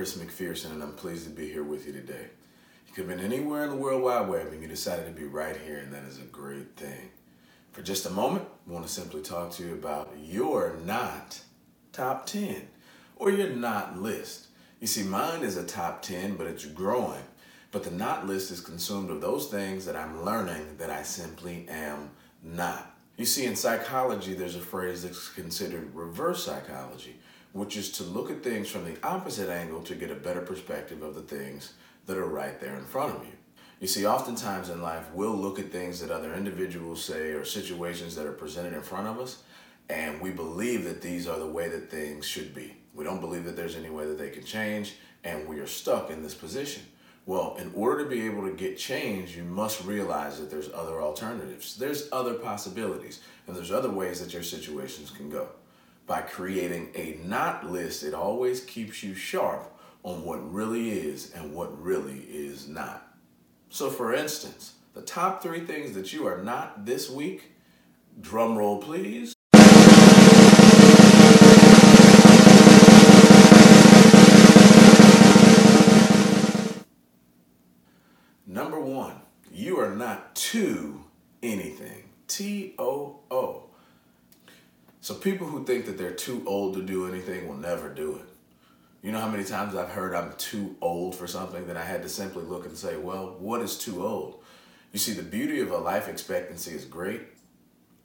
Chris McPherson, and I'm pleased to be here with you today. You could have been anywhere in the World Wide Web, and you decided to be right here, and that is a great thing. For just a moment, I want to simply talk to you about your not top 10 or your not list. You see, mine is a top 10, but it's growing. But the not list is consumed of those things that I'm learning that I simply am not. You see, in psychology, there's a phrase that's considered reverse psychology, which is to look at things from the opposite angle to get a better perspective of the things that are right there in front of you. You see, oftentimes in life, we'll look at things that other individuals say or situations that are presented in front of us, and we believe that these are the way that things should be. We don't believe that there's any way that they can change, and we are stuck in this position. Well, in order to be able to get change, you must realize that there's other alternatives. There's other possibilities, and there's other ways that your situations can go by creating a not list, it always keeps you sharp on what really is and what really is not. So, for instance, the top three things that you are not this week, drum roll please. Number one, you are not to anything. T O O. So people who think that they're too old to do anything will never do it. You know how many times I've heard I'm too old for something that I had to simply look and say, well, what is too old? You see, the beauty of a life expectancy is great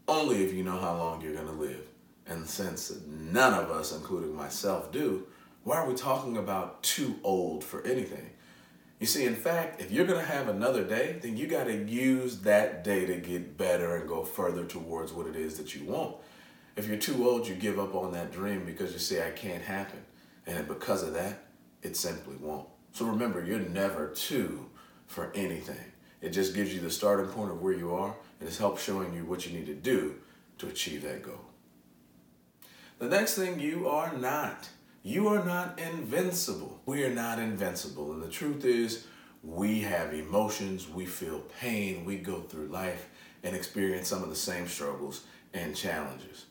only if you know how long you're going to live. And since none of us, including myself, do, why are we talking about too old for anything? You see, in fact, if you're going to have another day, then you got to use that day to get better and go further towards what it is that you want. If you're too old, you give up on that dream because you say, I can't happen. And because of that, it simply won't. So remember, you're never too for anything. It just gives you the starting point of where you are and it helps showing you what you need to do to achieve that goal. The next thing you are not. You are not invincible. We are not invincible. And the truth is, we have emotions, we feel pain, we go through life and experience some of the same struggles and challenges.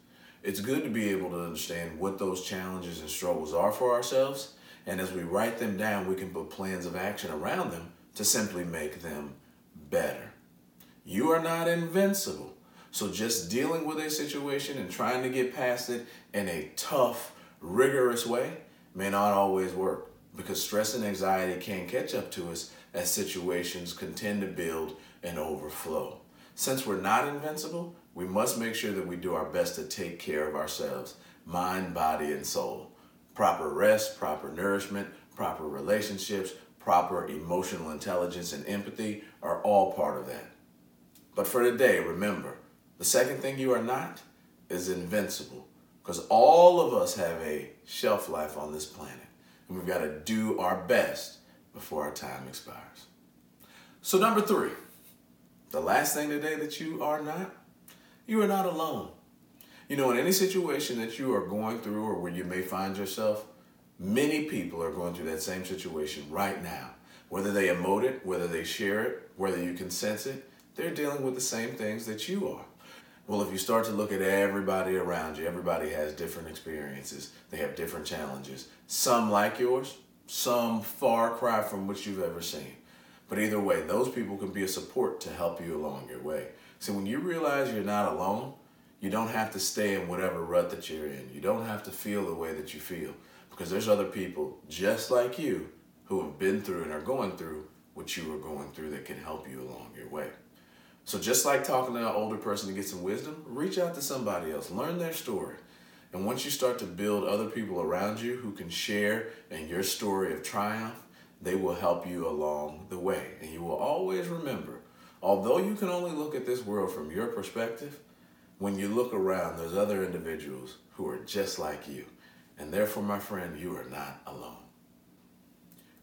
It's good to be able to understand what those challenges and struggles are for ourselves. And as we write them down, we can put plans of action around them to simply make them better. You are not invincible. So just dealing with a situation and trying to get past it in a tough, rigorous way may not always work because stress and anxiety can catch up to us as situations continue to build and overflow. Since we're not invincible, we must make sure that we do our best to take care of ourselves, mind, body, and soul. Proper rest, proper nourishment, proper relationships, proper emotional intelligence, and empathy are all part of that. But for today, remember the second thing you are not is invincible because all of us have a shelf life on this planet, and we've got to do our best before our time expires. So, number three, the last thing today that you are not you are not alone. You know, in any situation that you are going through or where you may find yourself, many people are going through that same situation right now. Whether they emote it, whether they share it, whether you can sense it, they're dealing with the same things that you are. Well, if you start to look at everybody around you, everybody has different experiences. They have different challenges. Some like yours, some far cry from what you've ever seen. But either way, those people can be a support to help you along your way. So when you realize you're not alone, you don't have to stay in whatever rut that you're in. You don't have to feel the way that you feel because there's other people just like you who have been through and are going through what you are going through that can help you along your way. So just like talking to an older person to get some wisdom, reach out to somebody else, learn their story. And once you start to build other people around you who can share in your story of triumph, they will help you along the way. And you will always remember although you can only look at this world from your perspective, when you look around, there's other individuals who are just like you. And therefore, my friend, you are not alone.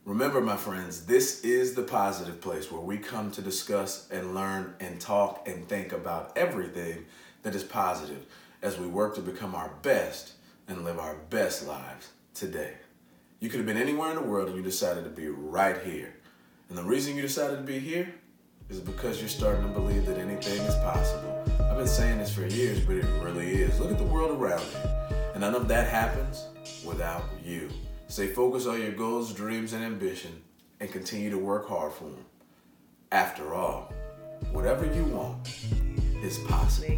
Remember, my friends, this is the positive place where we come to discuss and learn and talk and think about everything that is positive as we work to become our best and live our best lives today. You could have been anywhere in the world and you decided to be right here. And the reason you decided to be here is because you're starting to believe that anything is possible. I've been saying this for years, but it really is. Look at the world around you. And none of that happens without you. Stay focused on your goals, dreams, and ambition, and continue to work hard for them. After all, whatever you want is possible.